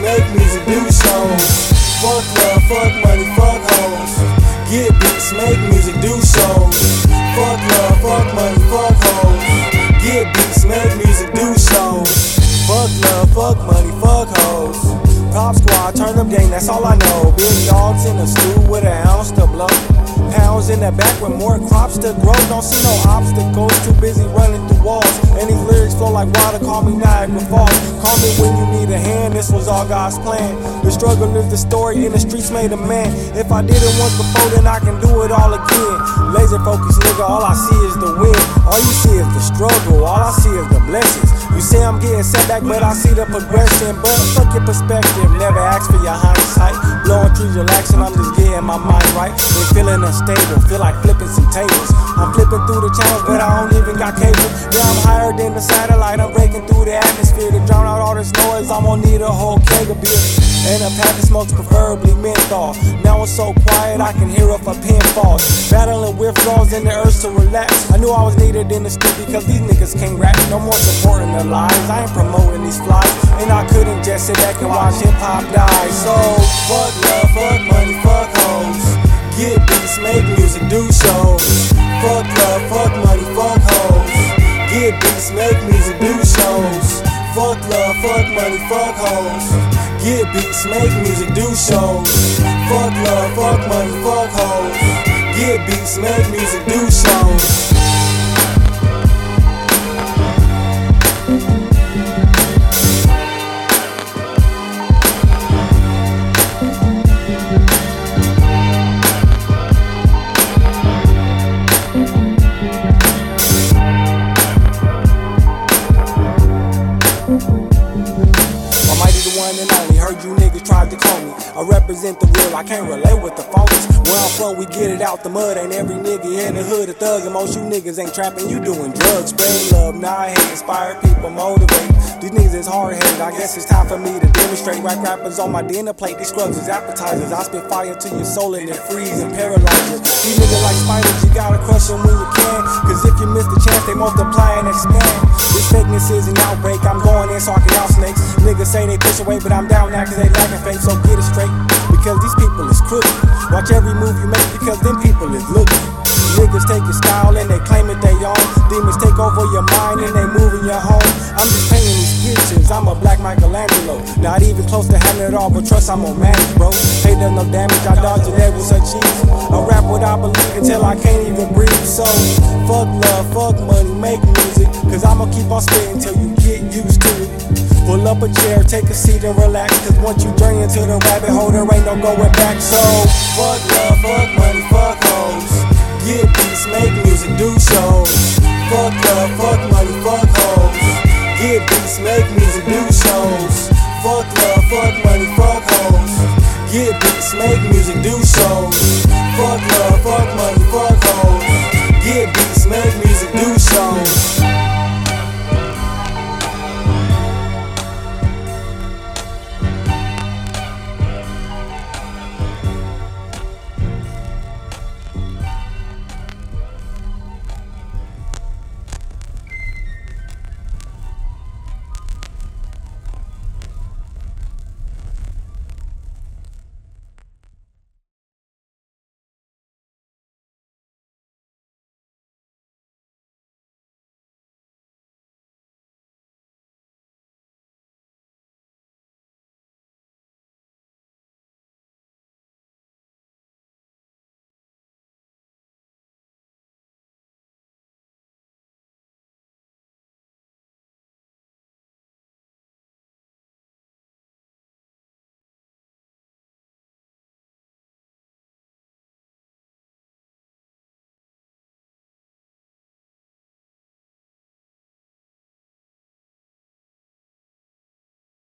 make music, do shows. Fuck love, fuck money, fuck hoes. Get beats, make music, do shows. Fuck love, fuck money, fuck hoes. Get beats, make music, do shows. Fuck love, fuck money, fuck hoes. Pop squad, turn up gang, that's all I know. Big dogs in the stew with an ounce to blow. Pounds in the back with more crops to grow. Don't see no obstacles, too busy running through walls. And these flow like water, call me Niagara Falls. Call me when you need a hand, this was all God's plan. The struggle is the story, and the streets made a man. If I did it once before, then I can do it all again. Laser focus, nigga, all I see is the win. All you see is the struggle, all I see is the blessings. You say I'm getting set back, but I see the progression. But fuck your perspective, never ask for your hindsight. Blowing trees, relaxing, I'm just getting my mind right. Been feeling unstable, feel like flipping some tables. I'm flipping through the channels, but I don't even got cable. Yeah, I'm higher than the satellite, I'm breaking through the atmosphere to drown out all this noise. I'm gonna need a whole keg of beer. And a pack of smokes, preferably menthol. Now it's so quiet, I can hear if a pin falls. Battling with withdrawals in the urge to relax. I knew I was needed in the street because these niggas can't rap. No more supporting the lies. I ain't promoting these flies. And I couldn't just sit back and watch hip hop die. So, fuck love, fuck money, fuck hoes. Get beats, make music, do shows. Fuck money, fuck hoes. Get beats, make music, do shows. Fuck love, fuck money, fuck hoes. Get beats, make music, do shows. One and only. Heard you niggas tried to call me. I represent the real, I can't relate with the phonies. Where I'm from, we get it out the mud. Ain't every nigga in the hood a thug, and most you niggas ain't trapping. You doing drugs, spreading love. Now I hate, inspire people, motivate. These niggas is hard headed. I guess it's time for me to demonstrate. Rap rappers on my dinner plate. These scrubs is appetizers. I spit fire to your soul and it freeze and paralyze you. These niggas like spiders, you gotta crush them when you can. Cause if you miss the chance, they multiply and expand. This fakeness is an outbreak. I'm going in so I can snakes. Niggas say they push away, but I'm down now cause they lacking faith. So get it straight. Because these people is crooked. Watch every move you make because them people is looking. Niggas take your style and they claim it they own. Demons take over your mind and they move in your home. I'm just painting these pictures. I'm a black Michelangelo. Not even close to having it all, but trust I'm on manage, bro. Hate does no damage. I dodge it with such ease. I rap what I believe until I can't even breathe. So fuck love, fuck money, make music. Cause I'ma keep on spitting till you Pull up a chair, take a seat and relax. Cause once you journey into the rabbit hole, there ain't no going back. So fuck love, fuck money, fuck hoes. Get beats, make music, do shows. Fuck love, fuck money, fuck hoes. Get beats, make music.